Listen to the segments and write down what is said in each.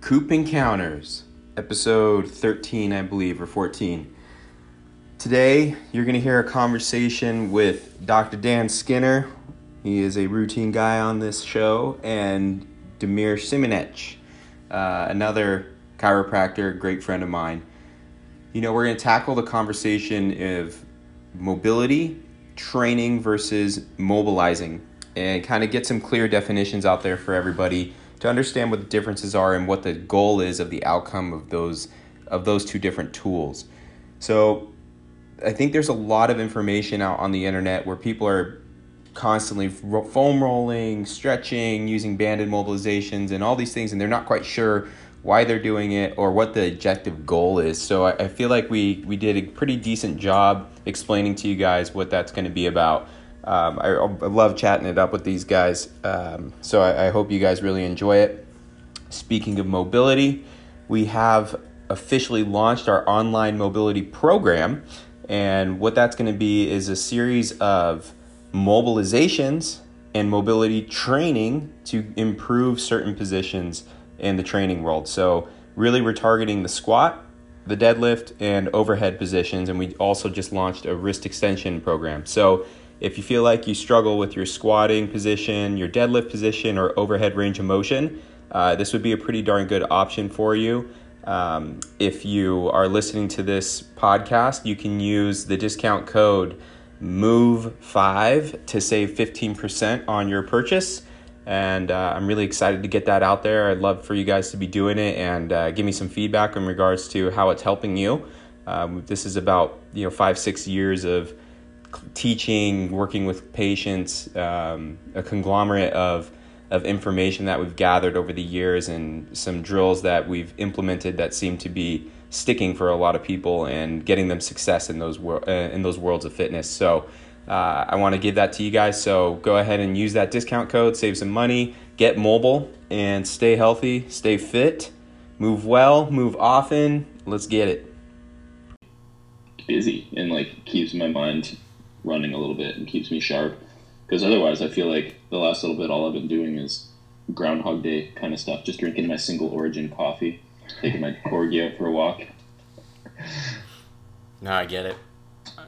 Coop Encounters, episode 13, I believe, or 14. Today, you're going to hear a conversation with Dr. Dan Skinner. He is a routine guy on this show, and Demir Simonech, uh, another chiropractor, great friend of mine. You know, we're going to tackle the conversation of mobility, training versus mobilizing, and kind of get some clear definitions out there for everybody to understand what the differences are and what the goal is of the outcome of those of those two different tools. So I think there's a lot of information out on the internet where people are constantly foam rolling, stretching, using banded mobilizations, and all these things, and they're not quite sure why they're doing it or what the objective goal is. So I, I feel like we we did a pretty decent job explaining to you guys what that's going to be about. Um, I, I, love chatting it up with these guys. Um, so I, I, hope you guys really enjoy it. Speaking of mobility, we have officially launched our online mobility program. And what that's going to be is a series of mobilizations and mobility training to improve certain positions in the training world. So, really, we're targeting the squat, the deadlift, and overhead positions. And we also just launched a wrist extension program. So, if you feel like you struggle with your squatting position, your deadlift position, or overhead range of motion, uh, this would be a pretty darn good option for you. Um, if you are listening to this podcast, you can use the discount code MOVE5 to save 15% on your purchase. And uh, I'm really excited to get that out there. I'd love for you guys to be doing it and uh, give me some feedback in regards to how it's helping you. Um, this is about you know five six years of teaching, working with patients, um, a conglomerate of of information that we've gathered over the years, and some drills that we've implemented that seem to be sticking for a lot of people and getting them success in those wor- uh, in those worlds of fitness. So. Uh, I want to give that to you guys. So go ahead and use that discount code, save some money, get mobile, and stay healthy, stay fit, move well, move often. Let's get it. Busy and like keeps my mind running a little bit and keeps me sharp. Because otherwise, I feel like the last little bit, all I've been doing is Groundhog Day kind of stuff. Just drinking my single origin coffee, taking my corgi out for a walk. No, I get it.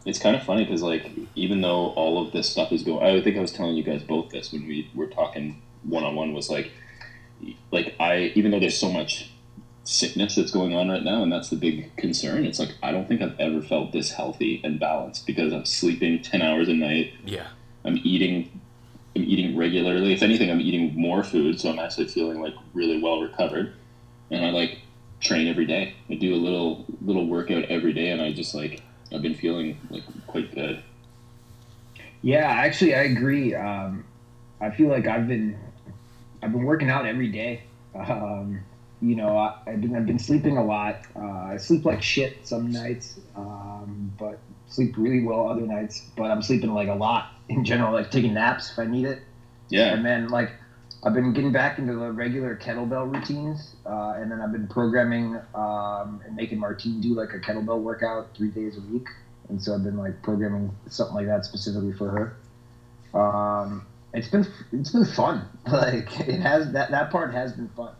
It's kind of funny because, like, even though all of this stuff is going, I think I was telling you guys both this when we were talking one on one. Was like, like I even though there's so much sickness that's going on right now, and that's the big concern. It's like I don't think I've ever felt this healthy and balanced because I'm sleeping ten hours a night. Yeah, I'm eating. I'm eating regularly. If anything, I'm eating more food, so I'm actually feeling like really well recovered. And I like train every day. I do a little little workout every day, and I just like I've been feeling like quite good. Yeah, actually, I agree. Um, I feel like I've been I've been working out every day. Um, you know, I, have been I've been sleeping a lot. Uh, I sleep like shit some nights, um, but sleep really well other nights. But I'm sleeping like a lot in general, like taking naps if I need it. Yeah. And then like I've been getting back into the regular kettlebell routines, uh, and then I've been programming um, and making Martine do like a kettlebell workout three days a week. And so I've been like programming something like that specifically for her. Um, it's been it's been fun. Like it has that that part has been fun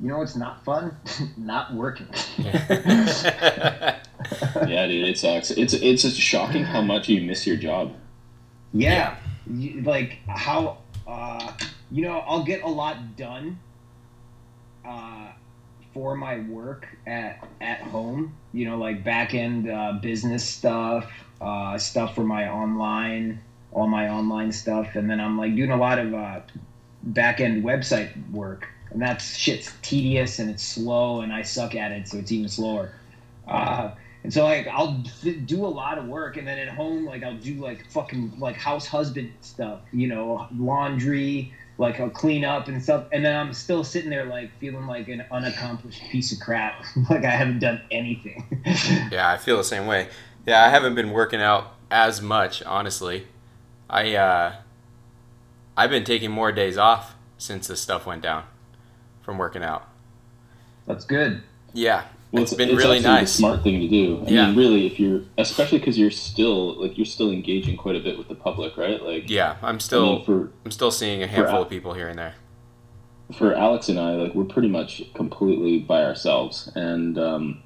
you know it's not fun? Not working. Yeah dude it sucks. It's it's just shocking how much you miss your job. Yeah, yeah. like how uh, you know i'll get a lot done uh, for my work at at home. You know like back end uh, business stuff uh, stuff for my online all my online stuff. And then i'm like doing a lot of uh, back end website work and that's shit's tedious and it's slow and I suck at it, so it's even slower. Uh, and so like I'll do a lot of work, and then at home like I'll do like fucking like house husband stuff, you know, laundry, like I'll clean up and stuff, and then I'm still sitting there like feeling like an unaccomplished piece of crap, like I haven't done anything. yeah, I feel the same way. Yeah, I haven't been working out as much, honestly. I uh, I've been taking more days off since this stuff went down from working out. That's good. Yeah, well, it's, it's been it's really nice. smart thing to do. I yeah. mean, really, if you're, especially because you're still like you're still engaging quite a bit with the public, right? Like, yeah, I'm still, I mean, for, I'm still seeing a handful of people here and there. for Alex and I, like we're pretty much completely by ourselves, and um,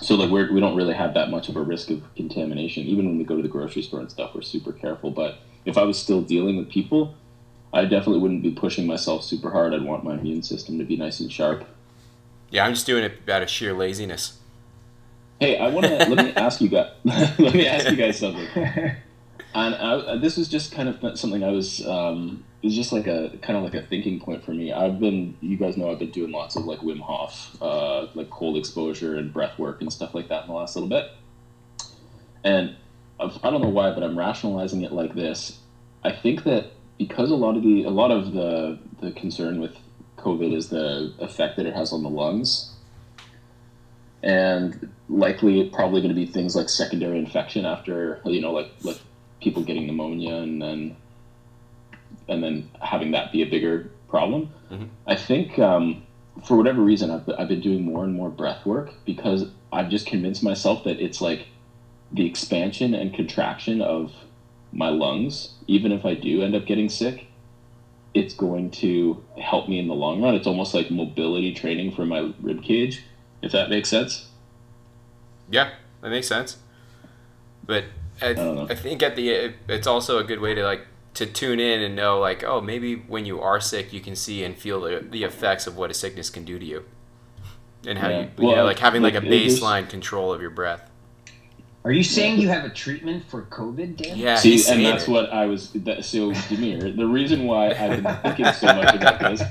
so like we're, we don't really have that much of a risk of contamination. Even when we go to the grocery store and stuff, we're super careful. But if I was still dealing with people, I definitely wouldn't be pushing myself super hard. I'd want my immune system to be nice and sharp. Yeah, I'm just doing it out of sheer laziness. Hey, I want to let me ask you guys. let me ask you guys something. And I, this was just kind of something I was. Um, it was just like a kind of like a thinking point for me. I've been, you guys know, I've been doing lots of like Wim Hof, uh, like cold exposure and breath work and stuff like that in the last little bit. And I've, I don't know why, but I'm rationalizing it like this. I think that because a lot of the a lot of the the concern with COVID is the effect that it has on the lungs, and likely probably going to be things like secondary infection after you know like like people getting pneumonia and then and then having that be a bigger problem. Mm-hmm. I think um, for whatever reason I've, I've been doing more and more breath work because I've just convinced myself that it's like the expansion and contraction of my lungs, even if I do end up getting sick, it's going to help me in the long run. It's almost like mobility training for my rib cage, if that makes sense. Yeah, that makes sense. But I, I, think at the it's also a good way to like to tune in and know like oh maybe when you are sick you can see and feel the, the effects of what a sickness can do to you and how yeah. you, well, you know, like having like a baseline control of your breath are you saying you have a treatment for COVID, Dan? Yeah, See, and that's it. what I was. That, so, Demir, the reason why I've been thinking so much about this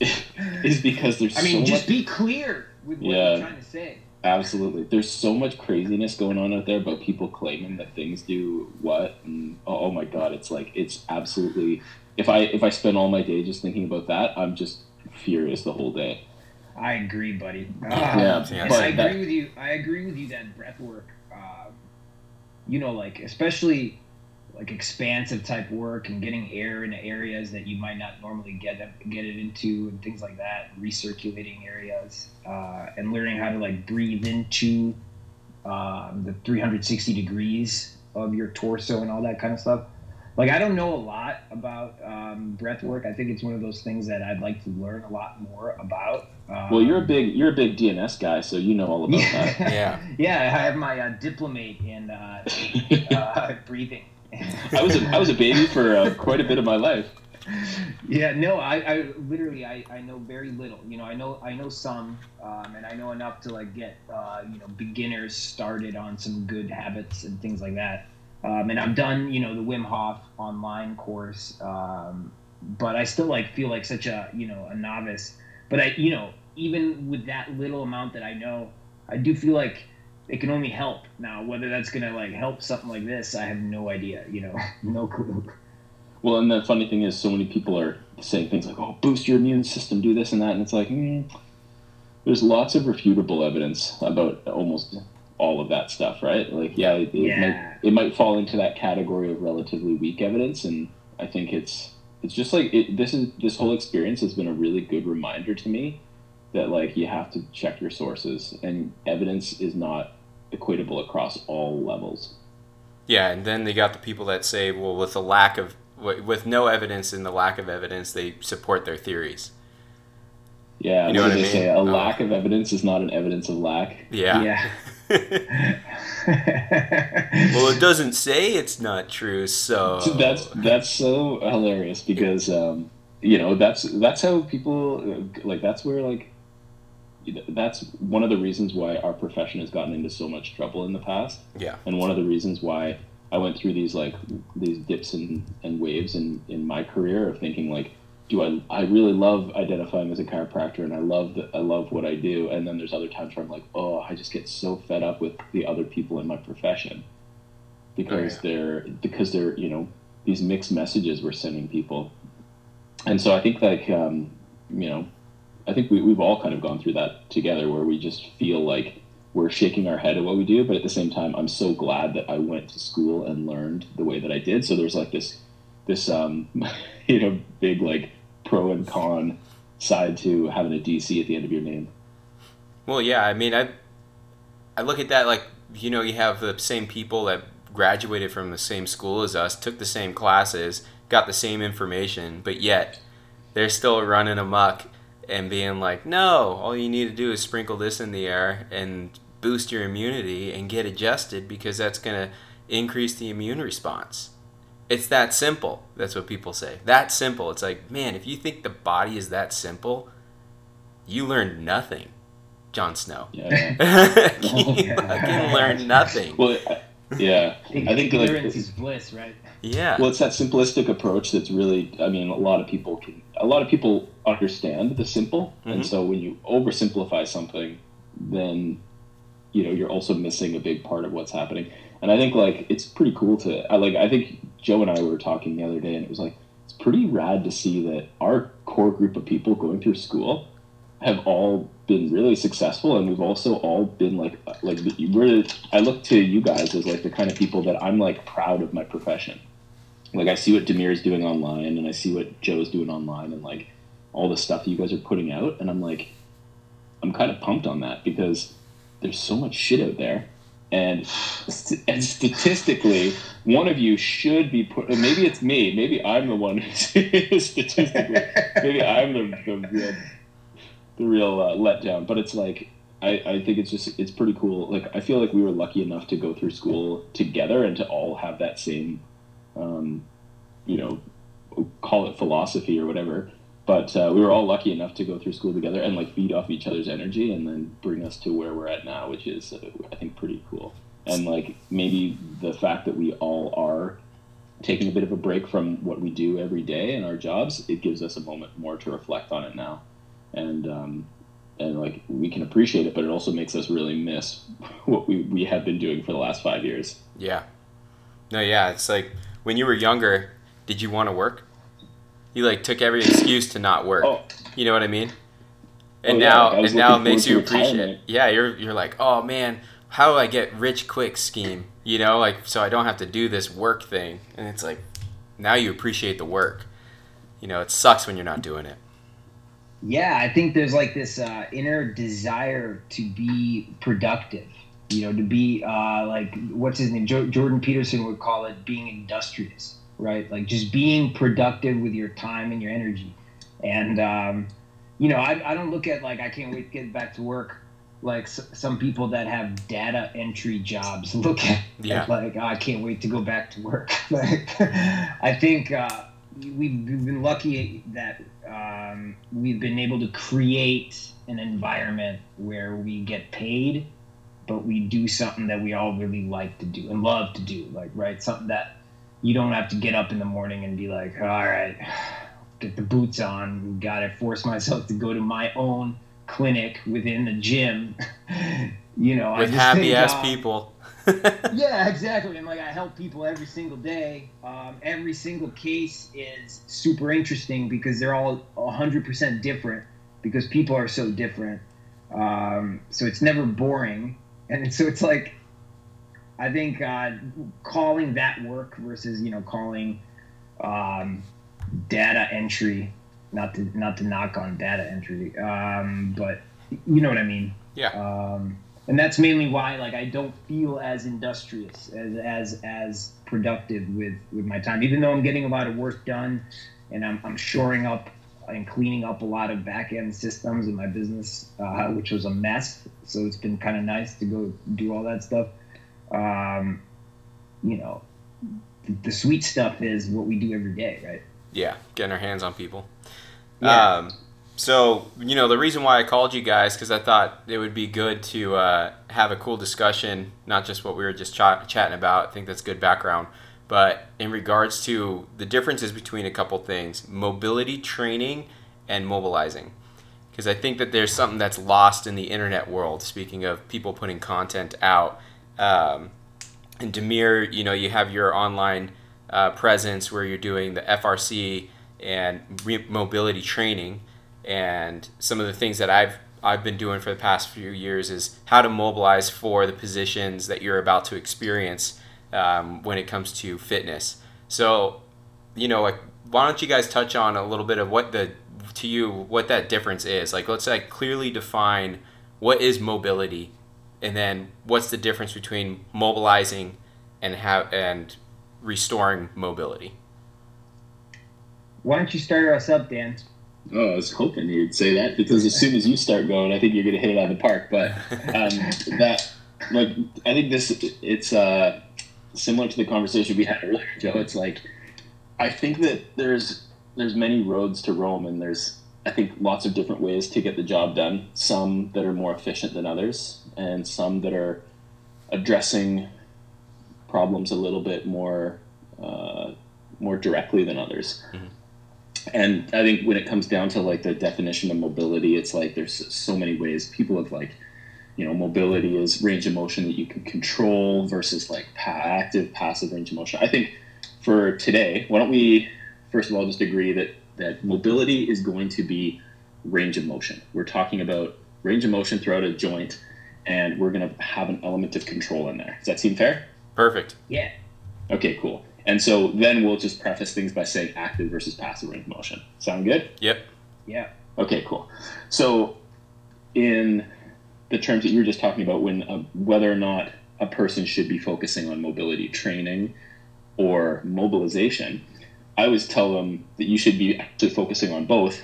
is because there's. I mean, so just much, be clear with what yeah, you're trying to say. Absolutely, there's so much craziness going on out there about people claiming that things do what, and oh, oh my god, it's like it's absolutely. If I if I spend all my day just thinking about that, I'm just furious the whole day. I agree, buddy. Uh, yeah, but I agree that, with you. I agree with you that breath work, uh, you know, like especially like expansive type work and getting air into areas that you might not normally get it, get it into and things like that, recirculating areas, uh, and learning how to like breathe into um, the 360 degrees of your torso and all that kind of stuff like I don't know a lot about um, breath work. I think it's one of those things that I'd like to learn a lot more about. Um, well, you're a big you're a big DNS guy, so you know all about yeah. that. Yeah, yeah. I have my uh, diplomate in uh, uh, breathing. I was a, I was a baby for uh, quite a bit of my life. Yeah, no, I, I literally I, I know very little. You know, I know I know some, um, and I know enough to like get uh, you know beginners started on some good habits and things like that. Um, and I've done, you know, the Wim Hof online course, um, but I still like feel like such a, you know, a novice. But I, you know, even with that little amount that I know, I do feel like it can only help. Now, whether that's gonna like help something like this, I have no idea. You know, no clue. Well, and the funny thing is, so many people are saying things like, "Oh, boost your immune system, do this and that," and it's like, mm, there's lots of refutable evidence about almost all of that stuff, right? Like, yeah, it, yeah. might it might fall into that category of relatively weak evidence, and I think it's it's just like it, this is this whole experience has been a really good reminder to me that like you have to check your sources, and evidence is not equatable across all levels. Yeah, and then they got the people that say, well, with the lack of with no evidence and the lack of evidence, they support their theories. Yeah, you know what, what I mean? Say? A oh. lack of evidence is not an evidence of lack. Yeah. Yeah. well, it doesn't say it's not true, so that's that's so hilarious because um, you know that's that's how people like that's where like that's one of the reasons why our profession has gotten into so much trouble in the past. Yeah, and one of the reasons why I went through these like these dips and, and waves in in my career of thinking like do I I really love identifying as a chiropractor and I love the, I love what I do. And then there's other times where I'm like oh I just get so fed up with the other people in my profession because oh, yeah. they're because they're you know these mixed messages we're sending people. And so I think like um, you know I think we, we've all kind of gone through that together where we just feel like we're shaking our head at what we do but at the same time I'm so glad that I went to school and learned the way that I did. So there's like this this um, you know big like pro and con side to having a DC at the end of your name. Well, yeah, I mean, I I look at that like you know you have the same people that graduated from the same school as us, took the same classes, got the same information, but yet they're still running amok and being like, no, all you need to do is sprinkle this in the air and boost your immunity and get adjusted because that's going to increase the immune response. It's that simple. That's what people say. That simple. It's like, man, if you think the body is that simple, you learn nothing, Jon Snow. Yeah. you fucking learn nothing. Well, yeah. I think like ignorance is bliss, right? Yeah. Well, it's that simplistic approach that's really. I mean, a lot of people can. A lot of people understand the simple, Mhm. and so when you oversimplify something, then you know you're also missing a big part of what's happening. And I think like it's pretty cool to. I like. I think Joe and I were talking the other day, and it was like it's pretty rad to see that our core group of people going through school have all been really successful and we've also all been like uh, like we're I look to you guys as like the kind of people that I'm like proud of my profession. Like I see what Demir is doing online and I see what Joe's doing online and like all the stuff that you guys are putting out and I'm like I'm kind of pumped on that because there's so much shit out there and and statistically one of you should be put maybe it's me maybe I'm the one who's statistically maybe I'm the, the real the real uh, letdown. But it's like I, I think it's just it's pretty cool. Like I feel like we were lucky enough to go through school together and to all have that same, um, you know, call it philosophy or whatever. But uh, we were all lucky enough to go through school together and like feed off each other's energy and then bring us to where we're at now, which is uh, I think pretty cool. And like maybe the fact that we all are taking a bit of a break from what we do every day in our jobs, it gives us a moment more to reflect on it now and um, and like we can appreciate it, but it also makes us really miss what we, we have been doing for the last five years. Yeah. No, yeah, it's like when you were younger, did you want to work? You like took every excuse to not work. Oh. You know what I mean? And Oh, now I was and now it makes you appreciate. retirement. Yeah, you're you're like, "Oh man, how do I get rich quick scheme?" You know, like so I don't have to do this work thing. And it's like now you appreciate the work. You know, it sucks when you're not doing it. Yeah, I think there's like this uh, inner desire to be productive. You know, to be uh, like what's his name? Jo- Jordan Peterson would call it being industrious, right? Like just being productive with your time and your energy. And um, you know, I, I don't look at like I can't wait to get back to work. Like s- some people that have data entry jobs look at Yeah. like "Oh, I can't wait to go back to work. like, I think uh, we've, we've been lucky that um, we've been able to create an environment where we get paid, but we do something that we all really like to do and love to do. Like right, something that you don't have to get up in the morning and be like, all right, get the boots on. Got to force myself to go to my own clinic within the gym. you know, I With happy ass people. yeah, exactly. And like I help people every single day. Um, every single case is super interesting because they're all 100% different because people are so different. Um, so it's never boring. And so it's like, I think uh, calling that work versus, you know, calling um, data entry, not to, not to knock on data entry, um, but you know what I mean? Yeah. Um, and that's mainly why like I don't feel as industrious as as as productive with with my time, even though I'm getting a lot of work done, and I'm I'm shoring up and cleaning up a lot of back end systems in my business, uh, which was a mess. So it's been kind of nice to go do all that stuff. Um, you know, the, the sweet stuff is what we do every day, right? Yeah, getting our hands on people. Yeah. Um, so you know the reason why I called you guys because I thought it would be good to uh, have a cool discussion, not just what we were just ch- chatting about. I think that's good background, but in regards to the differences between a couple things: mobility training and mobilizing. Because I think that there's something that's lost in the internet world. Speaking of people putting content out, um, and Demir, you know, you have your online uh, presence where you're doing the FRC and re- mobility training, and some of the things that I've I've been doing for the past few years is how to mobilize for the positions that you're about to experience um, when it comes to fitness. So, you know, like why don't you guys touch on a little bit of what the to you what that difference is? Like, let's like clearly define what is mobility, and then what's the difference between mobilizing and have and restoring mobility. Why don't you start us up, Dan? Oh, I was hoping you'd say that because as soon as you start going, I think you're going to hit it out of the park. But um, that, like, I think this it's uh, similar to the conversation we had earlier, Joe. It's like I think that there's there's many roads to Rome, and there's I think lots of different ways to get the job done. Some that are more efficient than others, and some that are addressing problems a little bit more uh, more directly than others. Mm-hmm and I think when it comes down to like the definition of mobility, it's like there's so many ways people have like, you know, mobility is range of motion that you can control versus like active, passive range of motion. I think for today, why don't we first of all just agree that that mobility is going to be range of motion. We're talking about range of motion throughout a joint, and we're going to have an element of control in there. Does that seem fair? Perfect. Yeah. Okay, cool. And so then we'll just preface things by saying active versus passive range of motion. Sound good? Yep. Yeah. Okay, cool. So in the terms that you were just talking about, when uh, whether or not a person should be focusing on mobility training or mobilization, I always tell them that you should be actually focusing on both.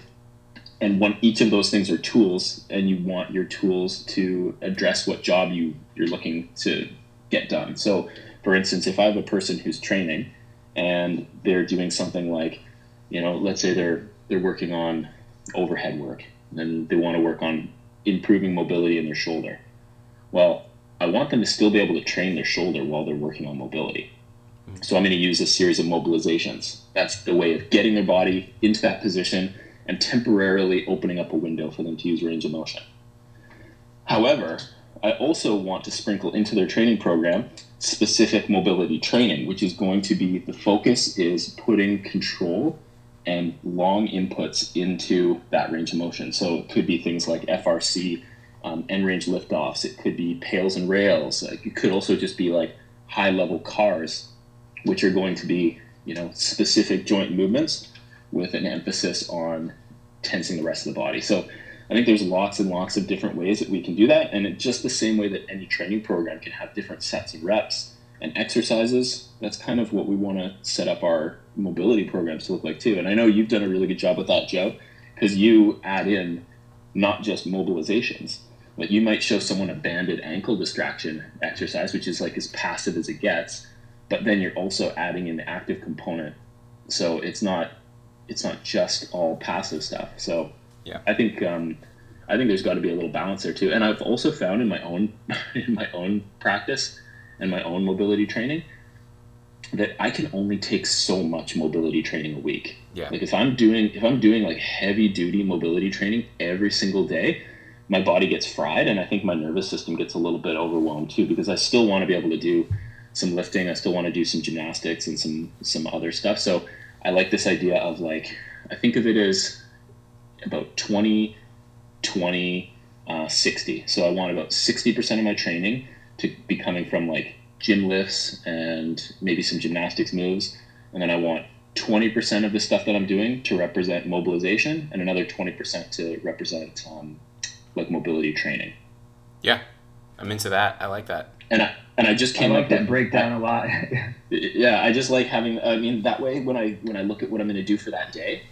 And when each of those things are tools, and you want your tools to address what job you you're looking to get done. So for instance, if I have a person who's training and they're doing something like, you know, let's say they're they're working on overhead work and they want to work on improving mobility in their shoulder. Well, I want them to still be able to train their shoulder while they're working on mobility. Mm-hmm. So I'm going to use a series of mobilizations. That's the way of getting their body into that position and temporarily opening up a window for them to use range of motion. However, I also want to sprinkle into their training program specific mobility training, which is going to be the focus is putting control and long inputs into that range of motion. So it could be things like FRC, um, end range liftoffs. It could be pails and rails. It could also just be like high level cars, which are going to be you know specific joint movements with an emphasis on tensing the rest of the body. So I think there's lots and lots of different ways that we can do that. And it's just the same way that any training program can have different sets of reps and exercises. That's kind of what we want to set up our mobility programs to look like too. And I know you've done a really good job with that, Joe, because you add in not just mobilizations. Like you might show someone a banded ankle distraction exercise, which is like as passive as it gets, but then you're also adding in the active component. So it's not it's not just all passive stuff. So yeah, I think um, I think there's got to be a little balance there too. And I've also found in my own in my own practice and my own mobility training that I can only take so much mobility training a week. Yeah. Like if I'm doing if I'm doing like heavy duty mobility training every single day, my body gets fried and I think my nervous system gets a little bit overwhelmed too because I still want to be able to do some lifting, I still want to do some gymnastics and some some other stuff. So I like this idea of like I think of it as about 20, 20, uh, 60. So I want about 60% of my training to be coming from like gym lifts and maybe some gymnastics moves. And then I want 20% of the stuff that I'm doing to represent mobilization and another 20% to represent um, like mobility training. Yeah, I'm into that. I like that. And I, and I just came I like up that with, breakdown a lot. yeah, I just like having. I mean, that way when I when I look at what I'm going to do for that day,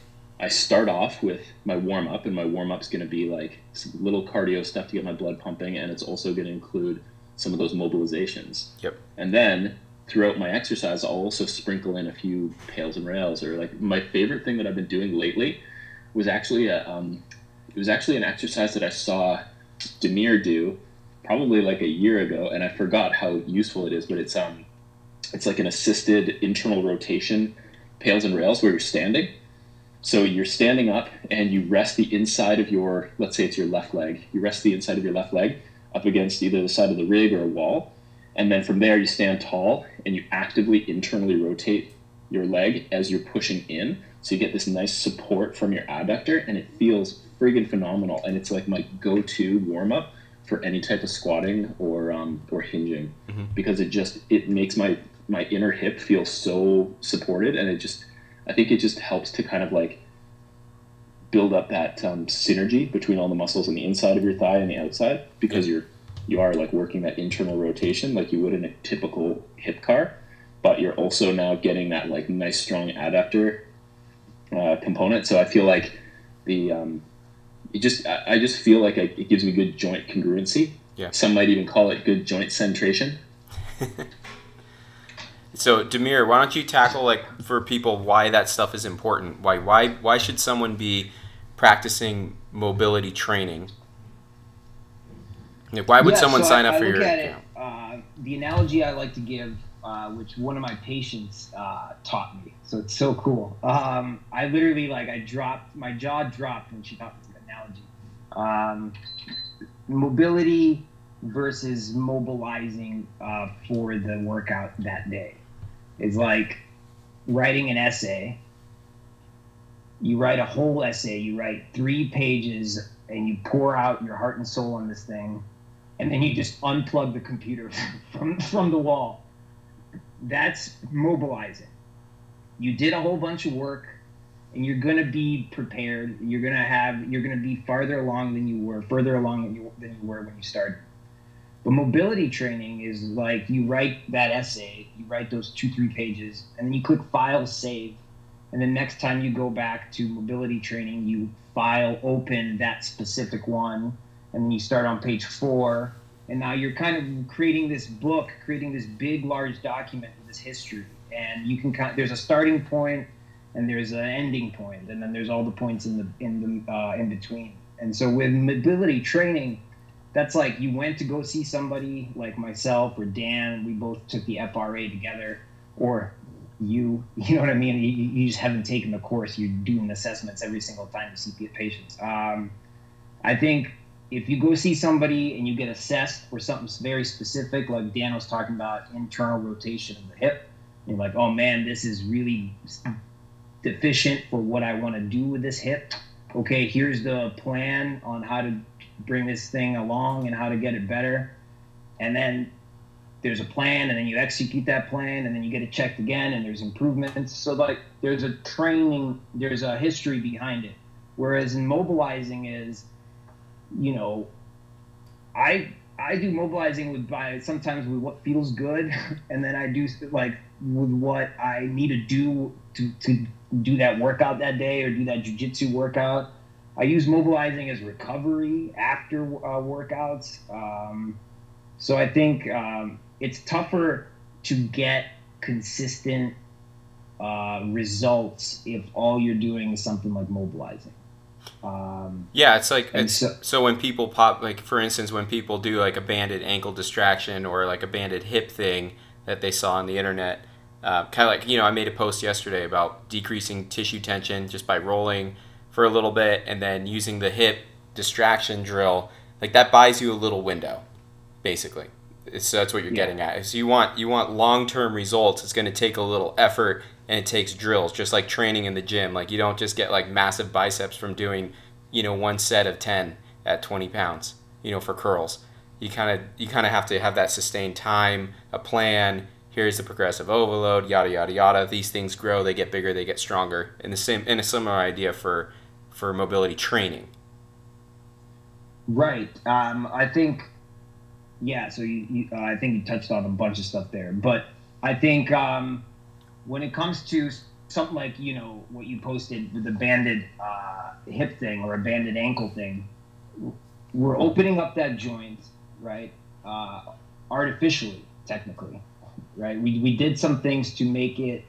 I start off with my warm up, and my warm up's going to be like some little cardio stuff to get my blood pumping, and it's also going to include some of those mobilizations. Yep. And then throughout my exercise, I'll also sprinkle in a few pails and rails, or like my favorite thing that I've been doing lately was actually a um, it was actually an exercise that I saw Demir do probably like a year ago, and I forgot how useful it is. But it's um, it's like an assisted internal rotation pails and rails where you're standing so you're standing up and you rest the inside of your, let's say it's your left leg, you rest the inside of your left leg up against either the side of the rig or a wall. And then from there, you stand tall and you actively internally rotate your leg as you're pushing in. So you get this nice support from your adductor and it feels friggin' phenomenal. And it's like my go to warm up for any type of squatting or, um, or hinging mm-hmm. because it just, it makes my, my inner hip feel so supported and it just, I think it just helps to kind of like build up that um, synergy between all the muscles on the inside of your thigh and the outside because you're you are like working that internal rotation like you would in a typical hip car, but you're also now getting that like nice strong adductor uh, component. So I feel like the um, it just I, I just feel like it gives me good joint congruency. Yeah. Some might even call it good joint centration. so Demir, why don't you tackle like for people why that stuff is important? Why why why should someone be practicing mobility training? Like, why would Yeah, someone so sign I- up I for look your at it, account? uh, the analogy I like to give, uh, which one of my patients uh, taught me, so it's so cool. Um, I literally like I dropped my jaw dropped when she taught me this analogy. Um, mobility versus mobilizing uh, for the workout that day is like writing an essay. You write a whole essay. You write three pages, and you pour out your heart and soul on this thing and then you just unplug the computer from from the wall. That's mobilizing. You did a whole bunch of work and you're going to be prepared. You're going to have you're going to be farther along than you were, further along than you, than you were when you started. But mobility training is like you write that essay, you write those 2-3 pages and then you click file save and then next time you go back to mobility training, you file open that specific one and then you start on page four and now you're kind of creating this book creating this big large document this history and you can kind of, there's a starting point and there's an ending point and then there's all the points in the in the uh, in between. And so with mobility training that's like you went to go see somebody like myself or dan we both took the fra together or you you know what i mean? You, you just haven't taken the course you're doing assessments every single time you see patients. Um, i think if you go see somebody and you get assessed for something very specific, like Dan was talking about internal rotation of the hip, you're like, oh man, this is really deficient for what I want to do with this hip. Okay, here's the plan on how to bring this thing along and how to get it better. And then there's a plan, and then you execute that plan, and then you get it checked again, and there's improvements. So, like, there's a training, there's a history behind it. Whereas in mobilizing is, you know, I I do mobilizing with by sometimes with what feels good, and then I do like with what I need to do to to do that workout that day or do that jujitsu workout. I use mobilizing as recovery after uh, workouts. Um, so I think um, it's tougher to get consistent uh, results if all you're doing is something like mobilizing. Um, Yeah, it's like it's so- so, when people pop like for instance when people do like a banded ankle distraction or like a banded hip thing that they saw on the internet, uh, kind of like you know I made a post yesterday about decreasing tissue tension just by rolling for a little bit and then using the hip distraction drill. Like that buys you a little window, basically. So that's what you're Yeah. getting at. So you want you want long term results. It's going to take a little effort and it takes drills, just like training in the gym. Like you don't just get like massive biceps from doing, you know, one set of ten at 20 pounds, you know, for curls. You kind of you kind of have to have that sustained time, a plan. Here's the progressive overload, yada yada yada. These things grow, they get bigger, they get stronger. And the same, and a similar idea for for mobility training. Right. Um, I think, yeah. So you, you uh, I think you touched on a bunch of stuff there, but I think um, when it comes to something like you know what you posted with the banded uh, hip thing or a banded ankle thing, we're opening up that joint, right? Uh, artificially, technically, right? We we did some things to make it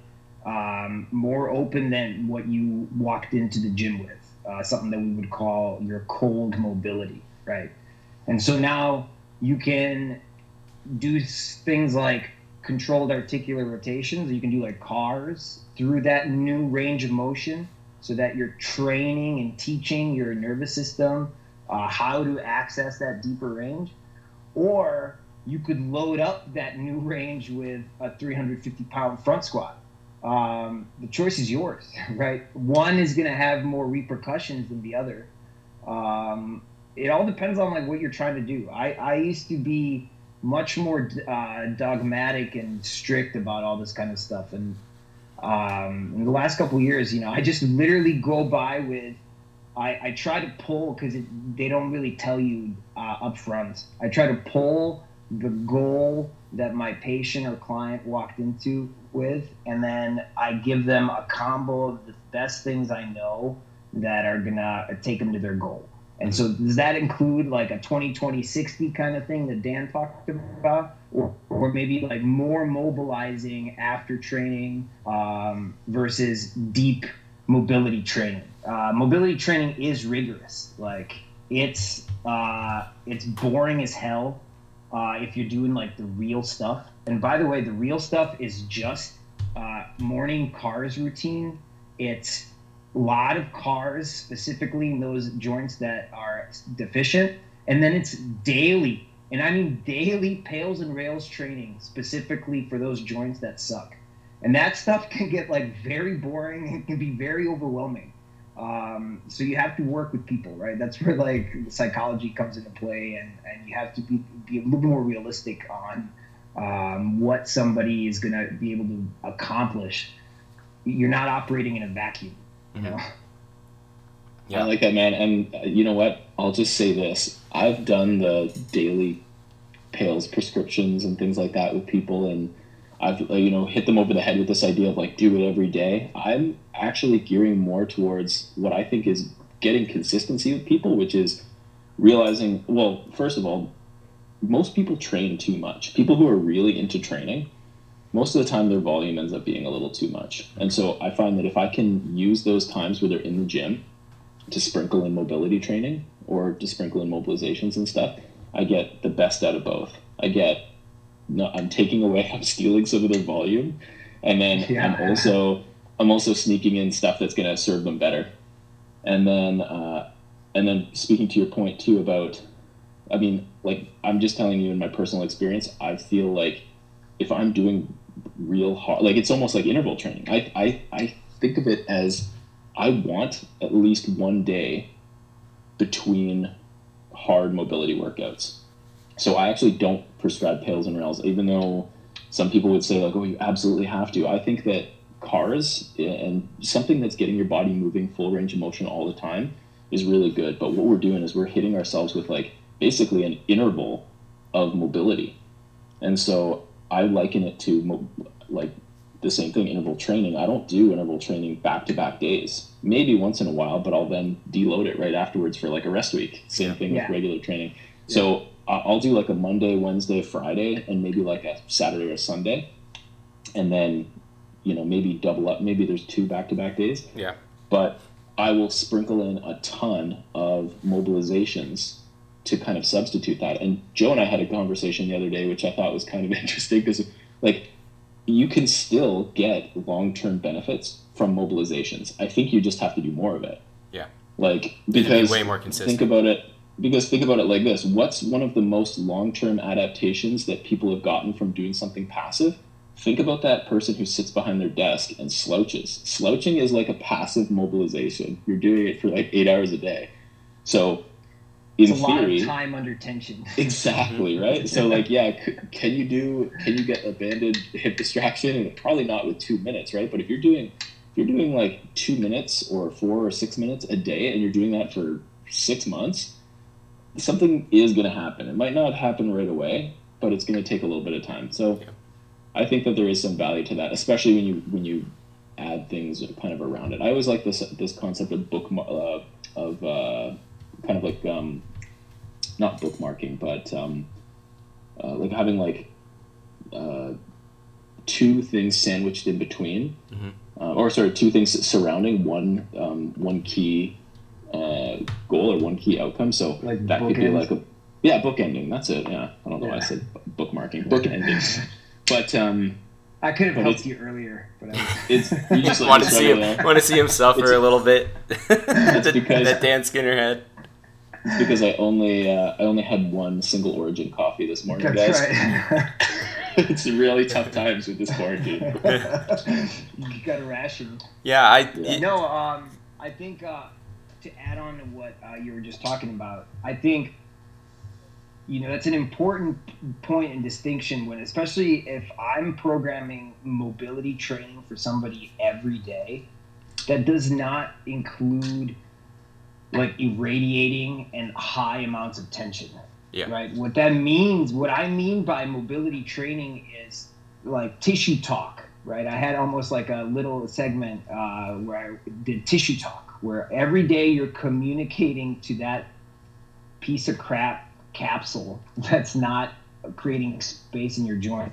um, more open than what you walked into the gym with. Uh, something that we would call your cold mobility, right? And so now you can do things like controlled articular rotations. You can do like cars through that new range of motion so that you're training and teaching your nervous system uh, how to access that deeper range. Or you could load up that new range with a 350 pound front squat. Um, the choice is yours, right? One is going to have more repercussions than the other. Um, it all depends on like what you're trying to do. I, I used to be much more uh, dogmatic and strict about all this kind of stuff, and um, in the last couple years, you know, I just literally go by with. I, I try to pull because they don't really tell you uh, up front. I try to pull the goal that my patient or client walked into with, and then I give them a combo of the best things I know that are gonna take them to their goal. And so, does that include like a 20 20 60 kind of thing that Dan talked about? Or, or maybe like more mobilizing after training um, versus deep mobility training? Uh, mobility training is rigorous. Like, it's, uh, it's boring as hell uh, if you're doing like the real stuff. And by the way, the real stuff is just uh, morning cars routine. It's a lot of cars, specifically in those joints that are deficient. And then it's daily, and I mean daily pails and rails training specifically for those joints that suck. And that stuff can get like very boring. It can be very overwhelming. Um, so you have to work with people, right? That's where like psychology comes into play, and, and you have to be, be a little bit more realistic on um, what somebody is going to be able to accomplish. You're not operating in a vacuum, you know. Yeah. I like that, man. And uh, you know what? I'll just say this: I've done the daily pails prescriptions and things like that with people, and I've uh, you know hit them over the head with this idea of like do it every day. I'm actually gearing more towards what I think is getting consistency with people, which is realizing well, first of all, most people train too much. People who are really into training, most of the time their volume ends up being a little too much. And so I find that if I can use those times where they're in the gym to sprinkle in mobility training or to sprinkle in mobilizations and stuff, I get the best out of both. I get no, I'm taking away, I'm stealing some of their volume, and then yeah. I'm also I'm also sneaking in stuff that's going to serve them better. And then uh, and then speaking to your point too about, I mean, like I'm just telling you in my personal experience, I feel like if I'm doing real hard, like it's almost like interval training. I I I think of it as I want at least one day between hard mobility workouts so I actually don't prescribe pails and rails, even though some people would say like, "Oh, you absolutely have to." I think that cars eh, and something that's getting your body moving full range of motion all the time is really good. But what we're doing is we're hitting ourselves with like basically an interval of mobility, and so I liken it to mo- like the same thing interval training. I don't do interval training back to back days. Maybe once in a while, but I'll then deload it right afterwards for like a rest week. Same thing yeah. with regular training. So I'll do like a Monday, Wednesday, Friday, and maybe like a Saturday or Sunday, and then you know maybe double up. Maybe there's two back to back days. Yeah. But I will sprinkle in a ton of mobilizations to kind of substitute that. And Joe and I had a conversation the other day, which I thought was kind of interesting because like you can still get long term benefits from mobilizations. I think you just have to do more of it. Yeah. Like because be way more consistent. Think about it because think about it like this what's one of the most long-term adaptations that people have gotten from doing something passive? Think about that person who sits behind their desk and slouches. Slouching is like a passive mobilization. You're doing it for like eight hours a day. So in it's a theory, lot of time under tension. Exactly right? So like yeah c- can you do can you get a banded hip distraction? Probably not with two minutes right? But if you're doing if you're doing like two minutes or four or six minutes a day and you're doing that for six months something is going to happen. It might not happen right away, but it's going to take a little bit of time. So yeah. I think that there is some value to that, especially when you when you add things kind of around it. I always like this this concept of book uh, of uh, kind of like um, not bookmarking, but um, uh, like having like uh, two things sandwiched in between, mm-hmm. Uh, or sorry, two things surrounding one um, one key uh, goal or one key outcome. So like that could be like a yeah book ending. That's it. Yeah, I don't know yeah. why I said bookmarking. Book ending. but um, I could have helped you earlier, but I it's you just want to see him want to see him suffer it's, a little bit. it's because that Dan Skinner had. It's because I only uh, I only had one single origin coffee this morning, That's guys. Right. it's really tough times with this quarantine. you got a ration. Yeah, I. Yeah. No, um, I think uh, to add on to what uh, you were just talking about, I think you know that's an important point and distinction when especially if i'm programming mobility training for somebody every day that does not include like irradiating and high amounts of tension yeah. right what that means what i mean by mobility training is like tissue talk right i had almost like a little segment uh, where i did tissue talk where every day you're communicating to that piece of crap capsule that's not creating space in your joint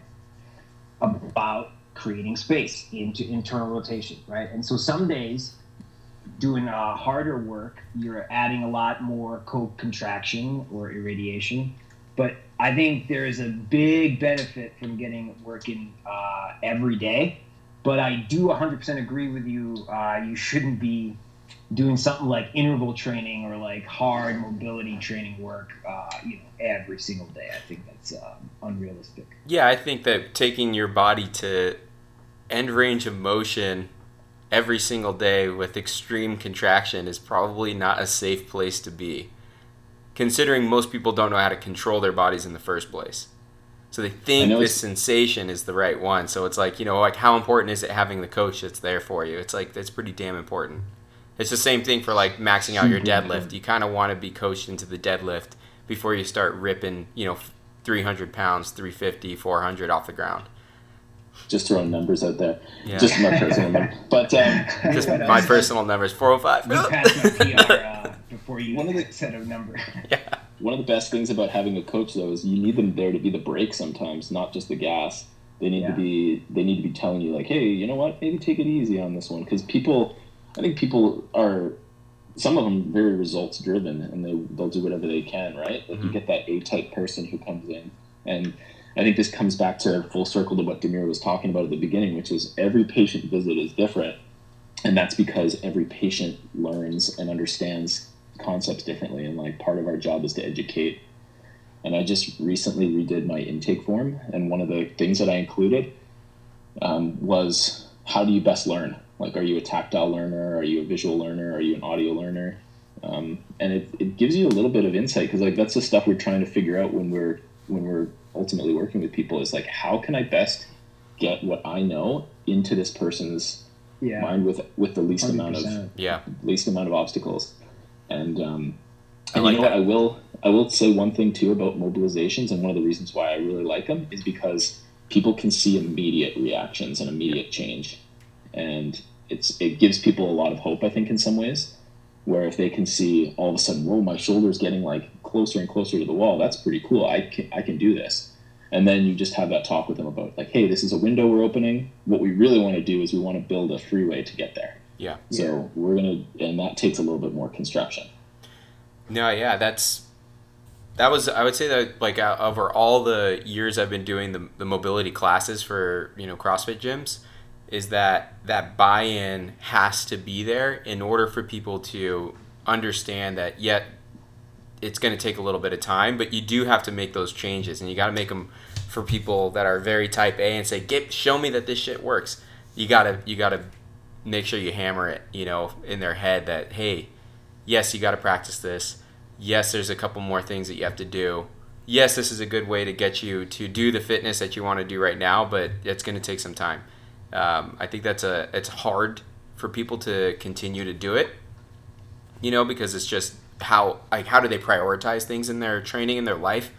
about creating space into internal rotation, right? And so some days doing uh, harder work, you're adding a lot more co-contraction or irradiation. But I think there is a big benefit from getting working uh, every day. But I do 100% agree with you. Uh, you shouldn't be doing something like interval training or like hard mobility training work, uh, you know, every single day. I think that's um, unrealistic. Yeah, I think that taking your body to end range of motion every single day with extreme contraction is probably not a safe place to be, considering most people don't know how to control their bodies in the first place. So they think this sensation is the right one. So it's like, you know, like how important is it having the coach that's there for you? It's like, it's pretty damn important. It's the same thing for like maxing out your deadlift. You kind of want to be coached into the deadlift before you start ripping, you know, 300 pounds, 350, 400 off the ground. Just throwing numbers out there. Yeah. Just my personal number. But um, just my personal numbers, 405. You passed the PR uh, before you one of the, set a number. Yeah. One of the best things about having a coach though is you need them there to be the brake sometimes, not just the gas. They need yeah. to be they need to be telling you like, hey, you know what? Maybe take it easy on this one because people I think people are some of them very results driven and they they'll do whatever they can, right? Like mm-hmm. you get that A type person who comes in and I think this comes back to full circle to what Demir was talking about at the beginning, which is every patient visit is different. And that's because every patient learns and understands concepts differently. And like part of our job is to educate. And I just recently redid my intake form. And one of the things that I included um, was how do you best learn? Like, are you a tactile learner? Are you a visual learner? Are you an audio learner? Um, and it, it gives you a little bit of insight because like that's the stuff we're trying to figure out when we're when we're ultimately working with people is like how can I best get what I know into this person's yeah. mind with with the least 100%. amount of yeah least amount of obstacles and um and like you know that. what I will I will say one thing too about mobilizations and one of the reasons why I really like them is because people can see immediate reactions and immediate change and it's it gives people a lot of hope I think in some ways where if they can see all of a sudden whoa my shoulder's getting like closer and closer to the wall that's pretty cool. I can I can do this. And then you just have that talk with them about like hey this is a window we're opening. What we really want to do is we want to build a freeway to get there. Yeah. So yeah. we're gonna and that takes a little bit more construction. No yeah that's that was I would say that like over all the years I've been doing the, the mobility classes for you know CrossFit gyms is that that buy-in has to be there in order for people to understand that yet it's going to take a little bit of time but you do have to make those changes and you got to make them for people that are very type A and say get show me that this shit works. You got to you got to make sure you hammer it you know in their head that hey yes you got to practice this. Yes there's a couple more things that you have to do. Yes this is a good way to get you to do the fitness that you want to do right now but it's going to take some time um, I think that's a it's hard for people to continue to do it, you know, because it's just how like how do they prioritize things in their training in their life.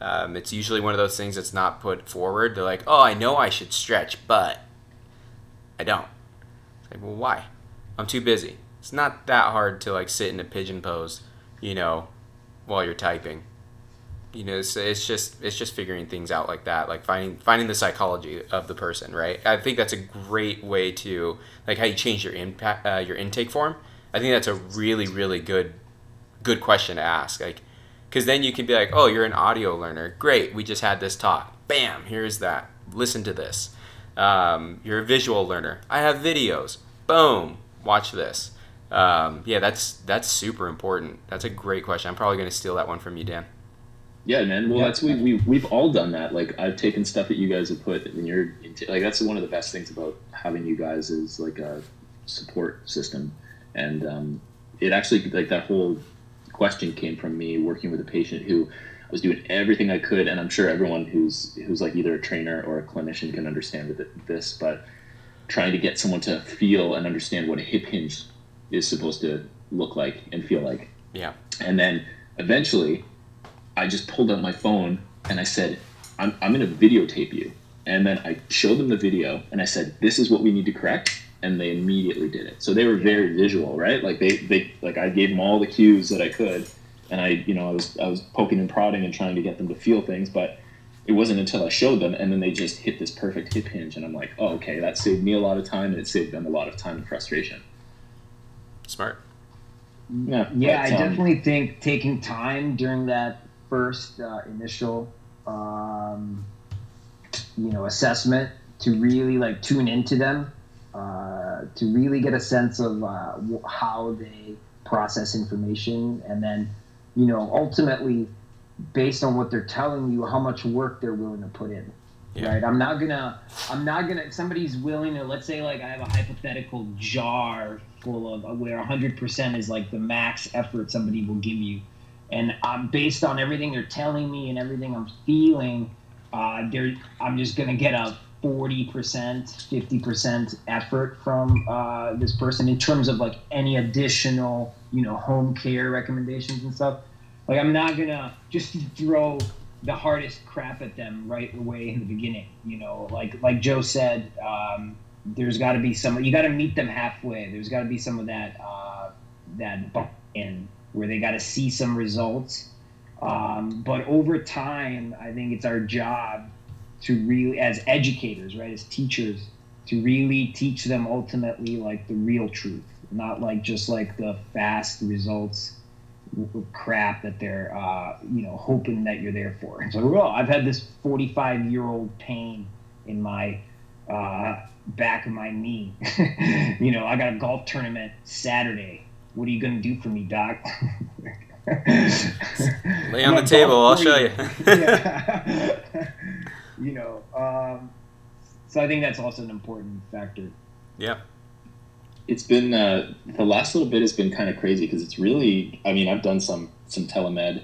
Um, it's usually one of those things that's not put forward. They're like, oh, I know I should stretch, but I don't. It's like, well, why? I'm too busy. It's not that hard to like sit in a pigeon pose, you know, while you're typing you know it's, it's just it's just figuring things out like that like finding finding the psychology of the person right? I think that's a great way to like how you change your impact uh, your intake form. I think that's a really really good good question to ask like because then you can be like oh you're an audio learner. Great. We just had this talk. Bam. Here's that. Listen to this. Um, you're a visual learner. I have videos. Boom. Watch this. Um, yeah that's that's super important. That's a great question. I'm probably going to steal that one from you dan yeah, man. Well, yeah. that's we, we we've all done that. Like I've taken stuff that you guys have put in your into, like that's one of the best things about having you guys is like a support system, and um, it actually like that whole question came from me working with a patient who I was doing everything I could, and I'm sure everyone who's who's like either a trainer or a clinician can understand this, but trying to get someone to feel and understand what a hip hinge is supposed to look like and feel like. Yeah. And then eventually I just pulled out my phone and I said, I'm, I'm going to videotape you. And then I showed them the video and I said, this is what we need to correct. and they immediately did it. So they were very visual, right? Like they, they like I gave them all the cues that I could, and I you know I was I was poking and prodding and trying to get them to feel things, but it wasn't until I showed them, and then they just hit this perfect hip hinge, and I'm like, oh okay, that saved me a lot of time, and it saved them a lot of time and frustration. Smart. Yeah, Yeah, but, I um, definitely think taking time during that first uh, initial, um, you know, assessment to really like tune into them, uh, to really get a sense of uh, how they process information, and then, you know, ultimately, based on what they're telling you, how much work they're willing to put in. Yeah. Right. I'm not gonna. I'm not gonna. If somebody's willing to, let's say, like I have a hypothetical jar full of where 100% is like the max effort somebody will give you, and I'm based on everything they're telling me and everything I'm feeling. Uh, I'm just gonna get a 40%, 50% effort from uh, this person in terms of like any additional, you know, home care recommendations and stuff. Like I'm not gonna just throw the hardest crap at them right away in the beginning. You know, like like Joe said, um, there's got to be some. You got to meet them halfway. There's got to be some of that uh, that in where they got to see some results. Um, but over time, I think it's our job to really, as educators, right, as teachers, to really teach them ultimately like the real truth, not like just like the fast results crap that they're uh, you know hoping that you're there for. And so, well, I've had this 45 year old pain in my uh, back of my knee. you know, I got a golf tournament Saturday. What are you gonna do for me, Doc? Lay on the table. I'll show you. you know, um, so I think that's also an important factor. yeah. it's been uh, the last little bit has been kind of crazy because it's really i mean i've done some some telemed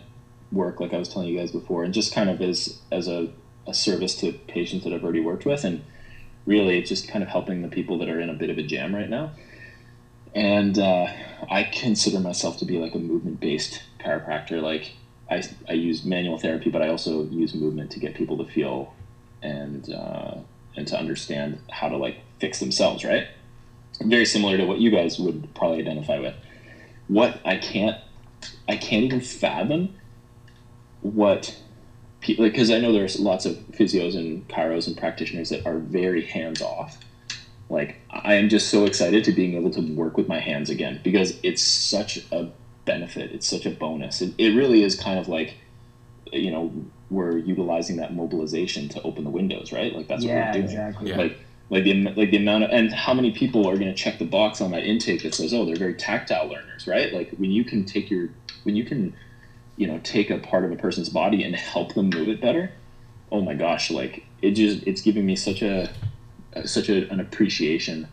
work like i was telling you guys before and just kind of as as a, a service to patients that i've already worked with and really it's just kind of helping the people that are in a bit of a jam right now and uh, i consider myself to be like a movement based chiropractor like I, I use manual therapy but i also use movement to get people to feel and uh, and to understand how to like fix themselves right very similar to what you guys would probably identify with. What I can't, I can't even fathom what people because I know there's lots of physios and chiros and practitioners that are very hands off. Like I am just so excited to being able to work with my hands again because it's such a benefit. It's such a bonus. It, it really is kind of like, you know, we're utilizing that mobilization to open the windows, right? Like that's yeah, what we're doing exactly. Yeah. like like the like the amount of and how many people are going to check the box on that intake that says oh they're very tactile learners right like when you can take your when you can you know take a part of a person's body and help them move it better oh my gosh like it just it's giving me such a such a, an appreciation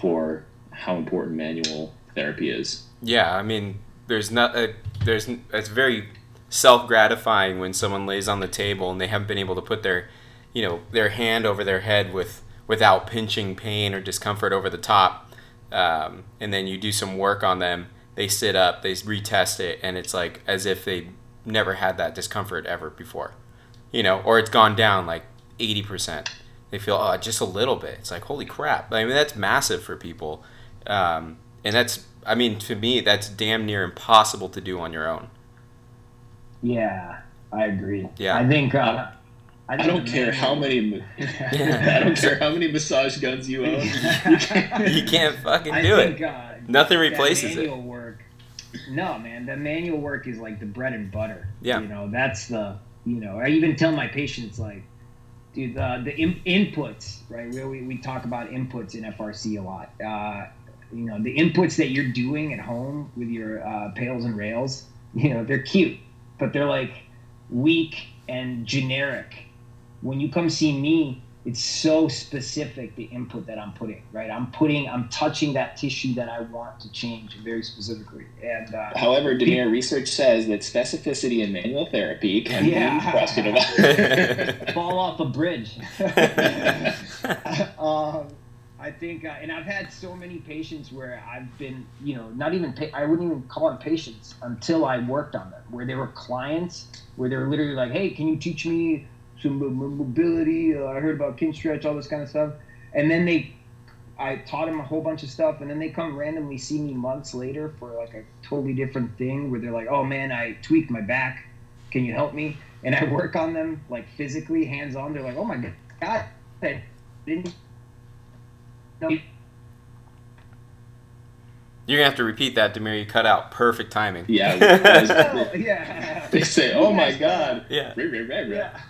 for how important manual therapy is Yeah, I mean, there's not a, there's it's very self gratifying when someone lays on the table and they haven't been able to put their, you know, their hand over their head with without pinching pain or discomfort over the top, um, and then you do some work on them. They sit up, they retest it, and it's like as if they never had that discomfort ever before, you know, or it's gone down like eighty percent. They feel oh just a little bit. It's like holy crap. I mean that's massive for people, um, and that's I mean to me that's damn near impossible to do on your own. Yeah, I agree. Yeah. I think. Uh, I think don't care how many I don't care how many massage guns you own you can't you can't fucking I do think, it. Uh, Nothing that replaces it. manual Work, no, man, the manual work is like the bread and butter. Yeah. You know, that's the you know. I even tell my patients like, dude, uh, the in- inputs, right? We, we we talk about inputs in FRC a lot. Uh, you know, the inputs that you're doing at home with your uh, PAILs and RAILs, you know, they're cute, but they're like weak and generic. When you come see me, it's so specific the input that I'm putting, right? I'm putting, I'm touching that tissue that I want to change very specifically, and uh, However, Demir research says that specificity in manual therapy can Yeah. be questionable. fall off a bridge. um, I think, uh, and I've had so many patients where I've been, you know, not even, pa- I wouldn't even call them patients until I worked on them, where they were clients, where they were literally like, hey, can you teach me some mo- mo- mobility? Uh, I heard about Kinstretch, all this kind of stuff. And then they I taught them a whole bunch of stuff, and then they come randomly see me months later for like a totally different thing where they're like, "Oh man, I tweaked my back. Can you help me?" And I work on them like physically, hands on. They're like, "Oh my god, I didn't know." You're gonna have to repeat that, Demir. You cut out. Perfect timing. Yeah, was- Oh, yeah. they say, "Oh my god." Yeah. Rah, rah, rah, rah. Yeah.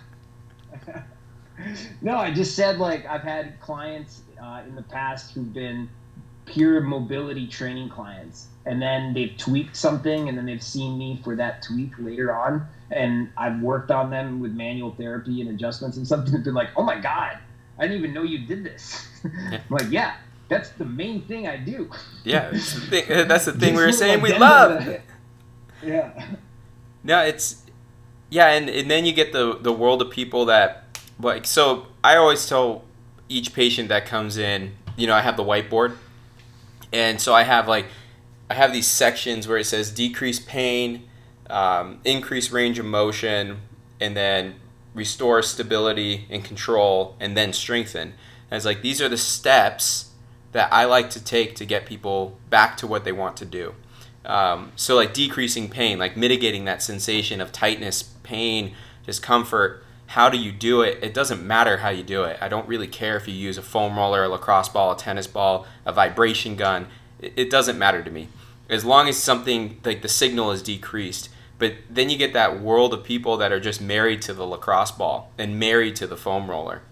No, I just said like I've had clients uh, in the past who've been pure mobility training clients, and then they've tweaked something, and then they've seen me for that tweak later on, and I've worked on them with manual therapy and adjustments and something. They're like, "Oh my god, I didn't even know you did this." I'm like, "Yeah, that's the main thing I do." Yeah, it's the thing, that's the thing we were saying we love. addendum to that. Yeah. No, it's yeah, and, and then you get the the world of people that like so I always tell each patient that comes in, you know, I have the whiteboard. And so I have like I have these sections where it says decrease pain, um, increase range of motion, and then restore stability and control, and then strengthen. And it's like these are the steps that I like to take to get people back to what they want to do. Um, so like decreasing pain, like mitigating that sensation of tightness, pain, discomfort. How do you do it? It doesn't matter how you do it. I don't really care if you use a foam roller, a lacrosse ball, a tennis ball, a vibration gun. It, doesn't matter to me. As long as something like the signal is decreased. But then you get that world of people that are just married to the lacrosse ball and married to the foam roller.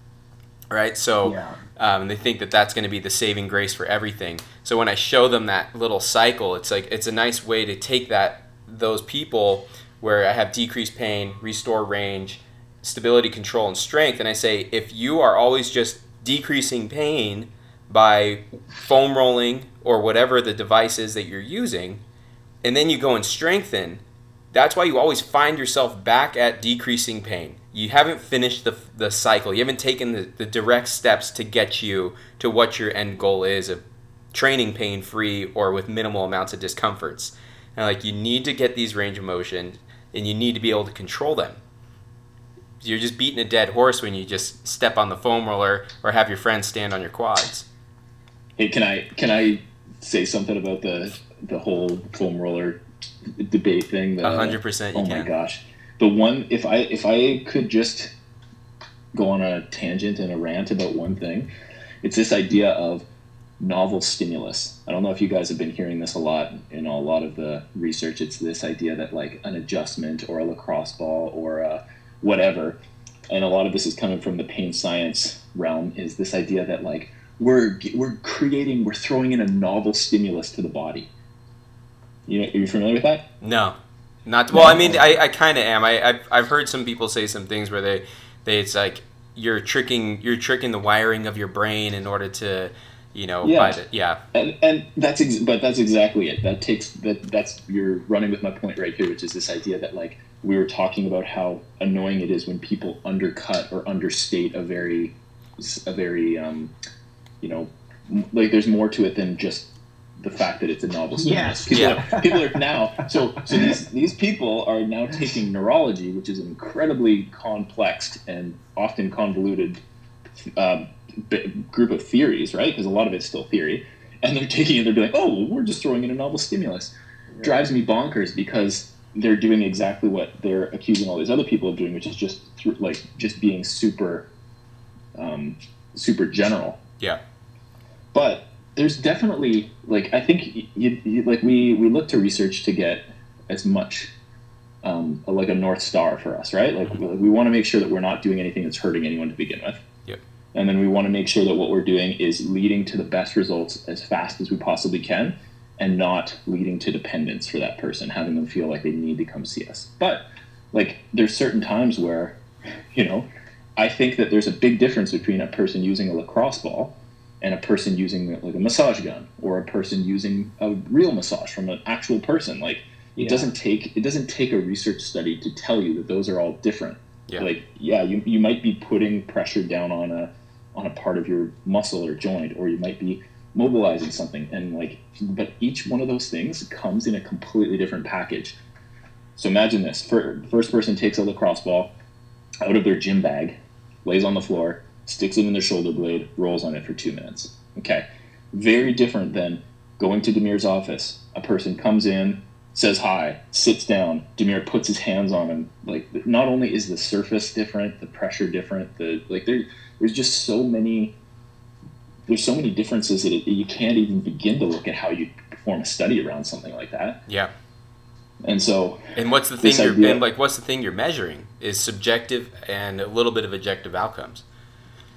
Right? So Yeah. um, they think that that's going to be the saving grace for everything. So when I show them that little cycle, it's like it's a nice way to take that those people where I have decreased pain, restore range, stability, control, and strength, and I say if you are always just decreasing pain by foam rolling or whatever the device is that you're using, and then you go and strengthen, that's why you always find yourself back at decreasing pain. You haven't finished the, the cycle. You haven't taken the, the direct steps to get you to what your end goal is of training pain free or with minimal amounts of discomforts. And like you need to get these range of motion and you need to be able to control them. You're just beating a dead horse when you just step on the foam roller or have your friends stand on your quads. Hey, can I can I say something about the the whole foam roller debate thing? A hundred percent Oh can. my gosh, the one if I if I could just go on a tangent and a rant about one thing, it's this idea of novel stimulus. I don't know if you guys have been hearing this a lot in a lot of the research. It's this idea that like an adjustment or a lacrosse ball or a whatever, and a lot of this is coming from the pain science realm. Is this idea that like we're we're creating we're throwing in a novel stimulus to the body. You know, are you familiar with that? No, not well. I mean, I, I kind of am. I I've, I've heard some people say some things where they they it's like you're tricking you're tricking the wiring of your brain in order to you know Yeah. the, yeah And, and that's ex- but that's exactly it. That takes that that's you're running with my point right here, which is this idea that like we were talking about how annoying it is when people undercut or understate a very a very um, you know like there's more to it than just the fact that it's a novel stimulus. Yes. People, Yeah. are, people are now so so these these people are now taking neurology, which is an incredibly complex and often convoluted uh, b- group of theories, right? Because a lot of it's still theory, and they're taking it. They're like, oh, well, we're just throwing in a novel stimulus. Drives me bonkers because they're doing exactly what they're accusing all these other people of doing, which is just thr- like just being super, um, super general. yeah But there's definitely like I think you, you like we we look to research to get as much um, like a north star for us, right? Like we, we want to make sure that we're not doing anything that's hurting anyone to begin with. Yep. And then we want to make sure that what we're doing is leading to the best results as fast as we possibly can, and not leading to dependence for that person, having them feel like they need to come see us. But like there's certain times where, you know, I think that there's a big difference between a person using a lacrosse ball and a person using like a massage gun or a person using a real massage from an actual person like it Yeah. doesn't take it doesn't take a research study to tell you that those are all different Yeah. like yeah you, you might be putting pressure down on a on a part of your muscle or joint or you might be mobilizing something and like but each one of those things comes in a completely different package so imagine this Fir- first person takes a lacrosse ball out of their gym bag lays on the floor sticks it in their shoulder blade rolls on it for two minutes okay Very different than going to Demir's office. A person comes in, says hi, sits down. Demir puts his hands on him. Like, not only is the surface different, the pressure different, the like, there, there's just so many. There's so many differences that it, you can't even begin to look at how you perform a study around something like that. Yeah. And so, And what's the thing you're idea- and like what's the thing you're measuring is subjective and a little bit of objective outcomes.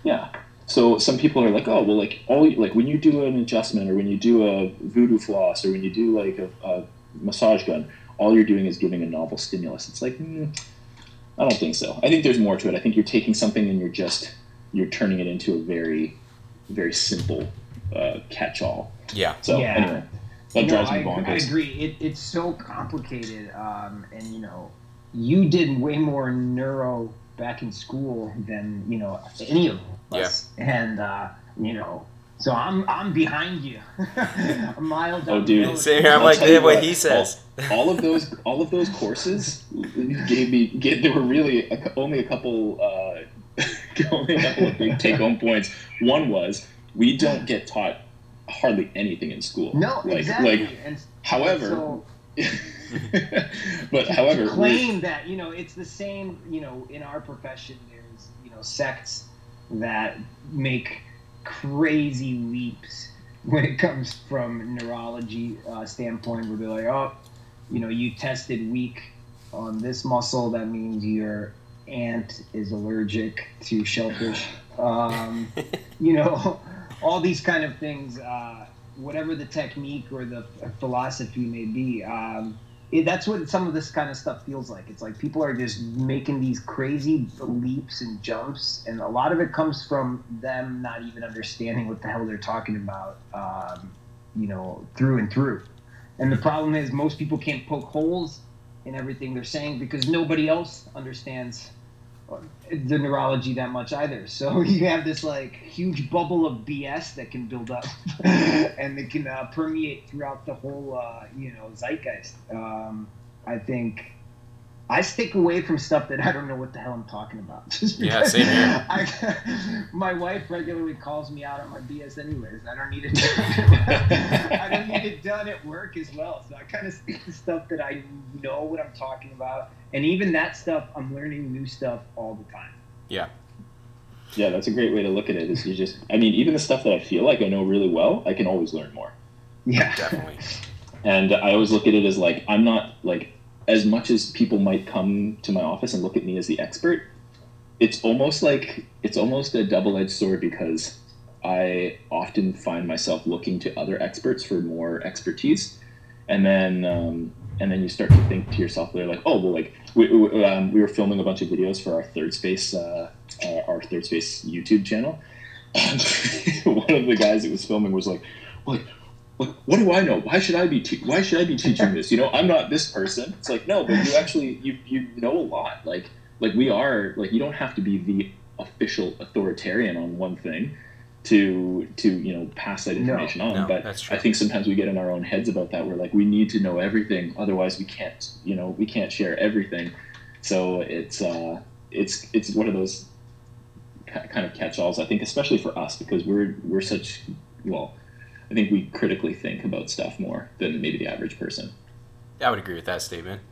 Yeah. So some people are like, oh, well, like all like when you do an adjustment or when you do a voodoo floss or when you do like a, a massage gun, all you're doing is giving a novel stimulus. It's like, mm, I don't think so. I think there's more to it. I think you're taking something and you're just you're turning it into a very, very simple uh, catch-all. Yeah. So Yeah. anyway, that No, drives me bonkers. I agree. It, it's so complicated, um, and you know, you did way more neuro back in school than you know any of us. And uh, you know, so I'm I'm behind you, a mile down Oh, the dude. road. Same here. I'm like tell you what what, he says. all of those all of those courses gave me get, there were really a, only a couple uh, only a couple of big take home points. One was we don't get taught hardly anything in school. No, like exactly. like and however so, but to however we- claim that you know it's the same you know in our profession there's you know sects that make crazy leaps when it comes from neurology uh, standpoint. Where they're like oh you know you tested weak on this muscle that means your aunt is allergic to shellfish um, you know all these kind of things uh, whatever the technique or the philosophy may be um, it, that's what some of this kind of stuff feels like. It's like people are just making these crazy leaps and jumps, and a lot of it comes from them not even understanding what the hell they're talking about, um, you know, through and through. And the problem is, most people can't poke holes in everything they're saying because nobody else understands the neurology that much either. So you have this like huge bubble of BS that can build up and it can uh, permeate throughout the whole, uh, you know, zeitgeist. Um, I think I stick away from stuff that I don't know what the hell I'm talking about. Just Yeah, same here. I, my wife regularly calls me out on my BS anyways. I don't need it done. I don't need it done at work as well. So I kind of stick to stuff that I know what I'm talking about. And even that stuff, I'm learning new stuff all the time. Yeah. yeah that's a great way to look at it is you just i mean even the stuff that i feel like i know really well i can always learn more Yeah. Definitely. and I always look at it as like I'm not like as much as people might come to my office and look at me as the expert. It's almost like it's almost a double-edged sword because I often find myself looking to other experts for more expertise, and then um, and then you start to think to yourself, they're like, oh well, like we, we, um, we were filming a bunch of videos for our Third Space uh, uh, our Third Space YouTube channel, and one of the guys that was filming was like, like like what do I know? Why should I be te- why should I be teaching this? You know, I'm not this person. It's like no, but you actually you you know a lot. Like like we are like you don't have to be the official authoritarian on one thing to to you know pass that No. information on. No, but. I think sometimes we get in our own heads about that. We're like we need to know everything, otherwise we can't you know we can't share everything. So it's uh it's it's one of those kind of catch-alls. I think especially for us because we're we're such well. I think we critically think about stuff more than maybe the average person. Yeah, I would agree with that statement.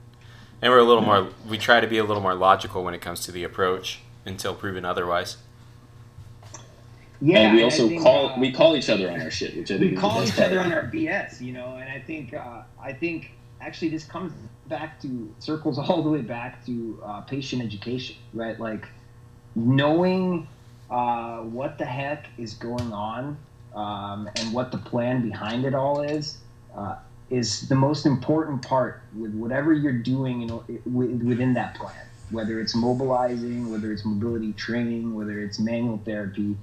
And we're a little more. We try to be a little more logical when it comes to the approach until proven otherwise. Yeah. and we also think, call uh, we call each other on our shit, which I think we is call the best each other on our BS, you know, and I think uh, I think actually this comes back to circles all the way back to uh, patient education, right? Like knowing uh, what the heck is going on um, and what the plan behind it all is uh, is the most important part with whatever you're doing in, wi- within that plan. Whether it's mobilizing, whether it's mobility training, whether it's manual therapy,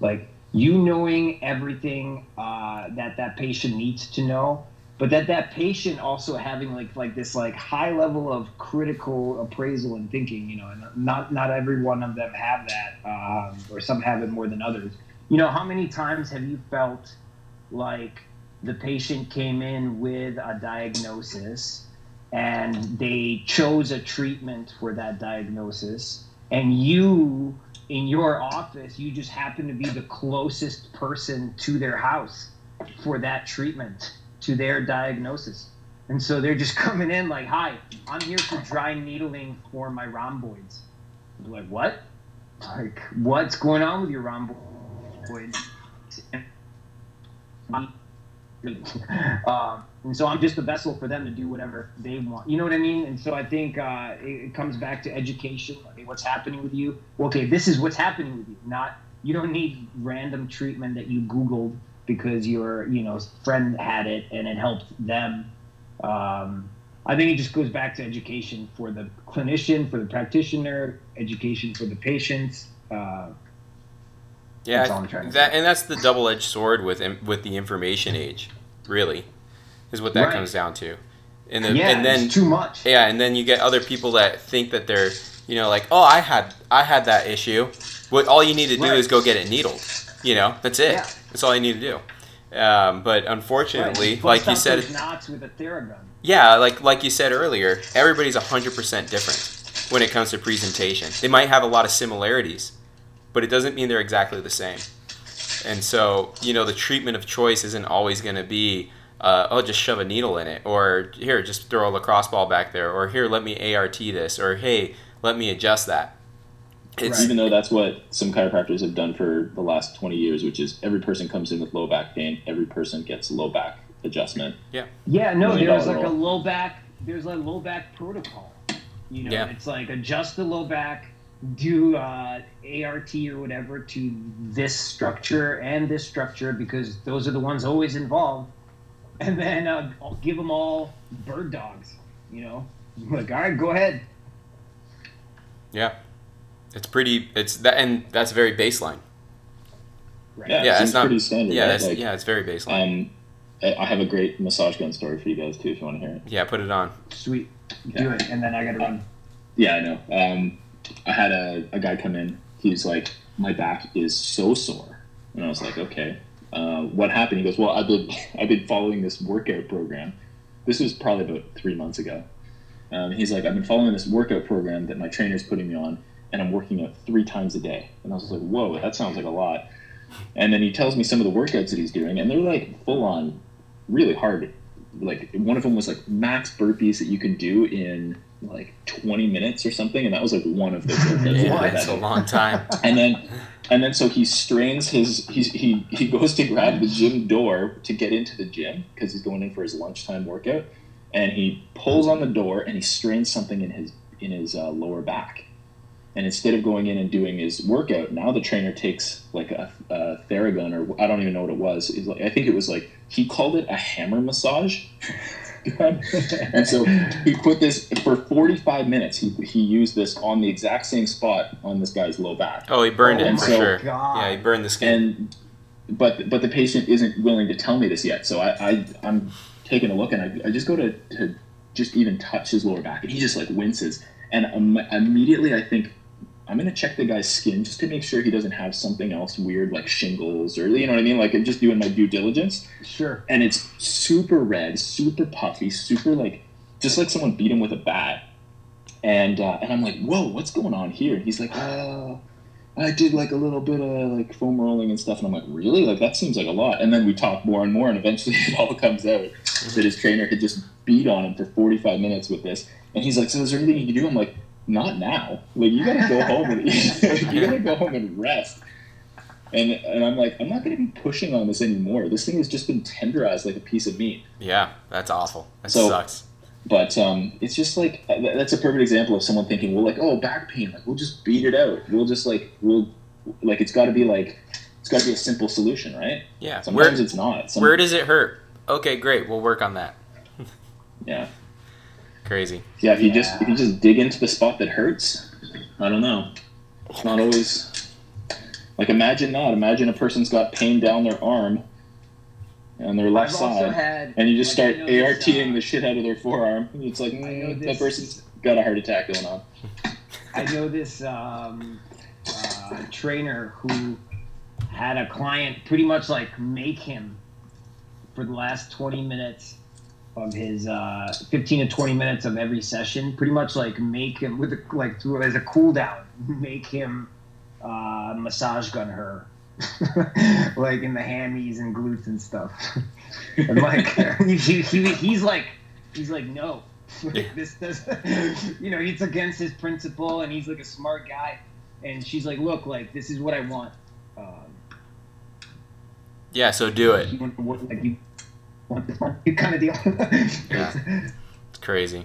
like you knowing everything uh, that that patient needs to know but that that patient also having like like this like high level of critical appraisal and thinking you know and not not every one of them have that um, or some have it more than others you know how many times have you felt like the patient came in with a diagnosis and they chose a treatment for that diagnosis and you in your office, you just happen to be the closest person to their house for that treatment, to their diagnosis. And so they're just coming in like, "Hi, I'm here for dry needling for my rhomboids." They're like, "What? Like, what's going on with your rhomboids?" Um, and so I'm just a vessel for them to do whatever they want. You know what I mean? And so I think uh, it, it, comes back to education. What's happening with you? Okay, this is what's happening with you. Not you don't need random treatment that you Googled because your you know friend had it and it helped them. Um, I think it just goes back to education for the clinician, for the practitioner, education for the patients. Uh, yeah, that and that's the double-edged sword with with the information age, really, is what that right. comes down to. And, the, yeah, and then too much. Yeah, and then you get other people that think that they're, you know, like, oh, I had I had that issue. What all you need to do right. is go get it needled. You know, that's it. Yeah. That's all you need to do. Um, but unfortunately, right. like you said, knots with a Theragun. Yeah, like like you said earlier, everybody's hundred percent different when it comes to presentation. They might have a lot of similarities, but it doesn't mean they're exactly the same. And so, you know, the treatment of choice isn't always going to be, uh, oh, just shove a needle in it, or here, just throw a lacrosse ball back there, or here, let me ART this, or hey, let me adjust that. It's, Even though that's what some chiropractors have done for the last 20 years, which is every person comes in with low back pain, every person gets low back adjustment. Yeah. Yeah, no, there's like a low back, there's a low back protocol. You know, yeah. it's like adjust the low back, do uh, ART or whatever to this structure and this structure because those are the ones always involved, and then uh, I'll give them all bird dogs. You know, like all right, go ahead. Yeah, it's pretty. It's that, and that's very baseline. Right. Yeah, yeah, it's, not pretty standard. Yeah, right? like, yeah, it's very baseline. Um, I have a great massage gun story for you guys too, if you want to hear it. Yeah, put it on. Sweet, do it, and then I gotta run. Yeah, I know. Um, I had a, a guy come in. He's like, my back is so sore, and I was like, okay, uh, what happened? He goes, well, I've been I've been following this workout program. This was probably about three months ago. Um, he's like, I've been following this workout program that my trainer's putting me on, and I'm working out three times a day. And I was like, whoa, that sounds like a lot. And then he tells me some of the workouts that he's doing, and they're like full on, really hard. Like one of them was like max burpees that you can do in like 20 minutes or something, and that was like one of those workouts. yeah, that's a long time. and then, and then so he strains his he he he goes to grab the gym door to get into the gym because he's going in for his lunchtime workout, and he pulls on the door and he strains something in his in his uh, lower back. And instead of going in and doing his workout, now the trainer takes like a, a Theragun or I don't even know what it was. Like, I think it was like he called it a hammer massage. and so he put this for 45 minutes. He, he used this on the exact same spot on this guy's low back. Oh, he burned oh, it for so, sure. God. Yeah, he burned the skin. And but but the patient isn't willing to tell me this yet. So I, I I'm taking a look and I, I just go to, to just even touch his lower back and he just like winces. And um, immediately I think I'm gonna check the guy's skin just to make sure he doesn't have something else weird like shingles or you know what I mean. Like I'm just doing my due diligence. Sure. And it's super red, super puffy, super like just like someone beat him with a bat. And uh, and I'm like, whoa, what's going on here? And he's like, oh, I did like a little bit of like foam rolling and stuff. And I'm like, really? Like that seems like a lot. And then we talk more and more, and eventually it all comes out that his trainer had just beat on him for 45 minutes with this. And he's like, so is there anything you can do? I'm like not now. Like you gotta go home and you gotta go home and rest. And and I'm like, I'm not gonna be pushing on this anymore. This thing has just been tenderized like a piece of meat. Yeah, that's awful. That so, sucks. But um, it's just like that's a perfect example of someone thinking, well, like, oh, back pain, like we'll just beat it out. We'll just like we'll like it's got to be like it's got to be a simple solution, right? Yeah. Sometimes where, it's not. Some, where does it hurt? Okay, great. We'll work on that. yeah. Crazy. Yeah, if you yeah. just if you just dig into the spot that hurts, I don't know. It's not always like imagine not. Imagine a person's got pain down their arm on their left I've side, had, and you just start ARTing uh, the shit out of their forearm. It's like mm, that person's got a heart attack going on. I know this um, uh, trainer who had a client pretty much like make him for the last 20 minutes of his uh, 15 to 20 minutes of every session, pretty much like make him with a, like through as a cool down, make him uh, massage gun her, like in the hammies and glutes and stuff. and like he, he, he's like he's like no, this does you know it's against his principle and he's like a smart guy. And she's like, look, like this is what I want. Um, Yeah, so do it. like you want this one, you kind of deal. Yeah. It's crazy.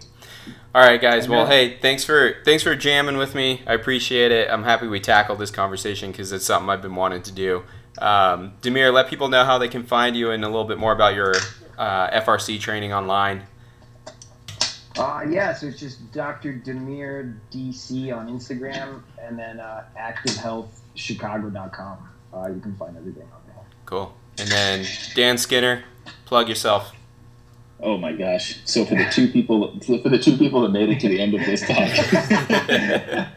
All right, guys. Well, hey, thanks for thanks for jamming with me. I appreciate it. I'm happy we tackled this conversation because it's something I've been wanting to do. Um, Demir, let people know how they can find you and a little bit more about your uh, FRC training online. Uh, yeah, so it's just Dr. Demir DC on Instagram and then uh, activehealthchicago.com. Uh, you can find everything on there. Cool. And then Dan Skinner, plug yourself. Oh my gosh! So for the two people, for the two people that made it to the end of this talk,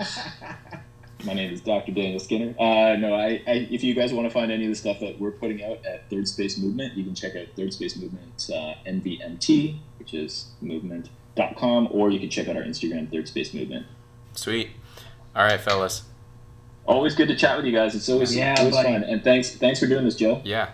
my name is Dr. Daniel Skinner. Uh, no, I, I, if you guys want to find any of the stuff that we're putting out at Third Space Movement, you can check out Third Space Movement's uh, NVMT, which is movement.com, or you can check out our Instagram, Third Space Movement. Sweet. All right, fellas. Always good to chat with you guys. It's always, Yeah, always buddy. fun. And thanks, thanks for doing this, Joe. Yeah,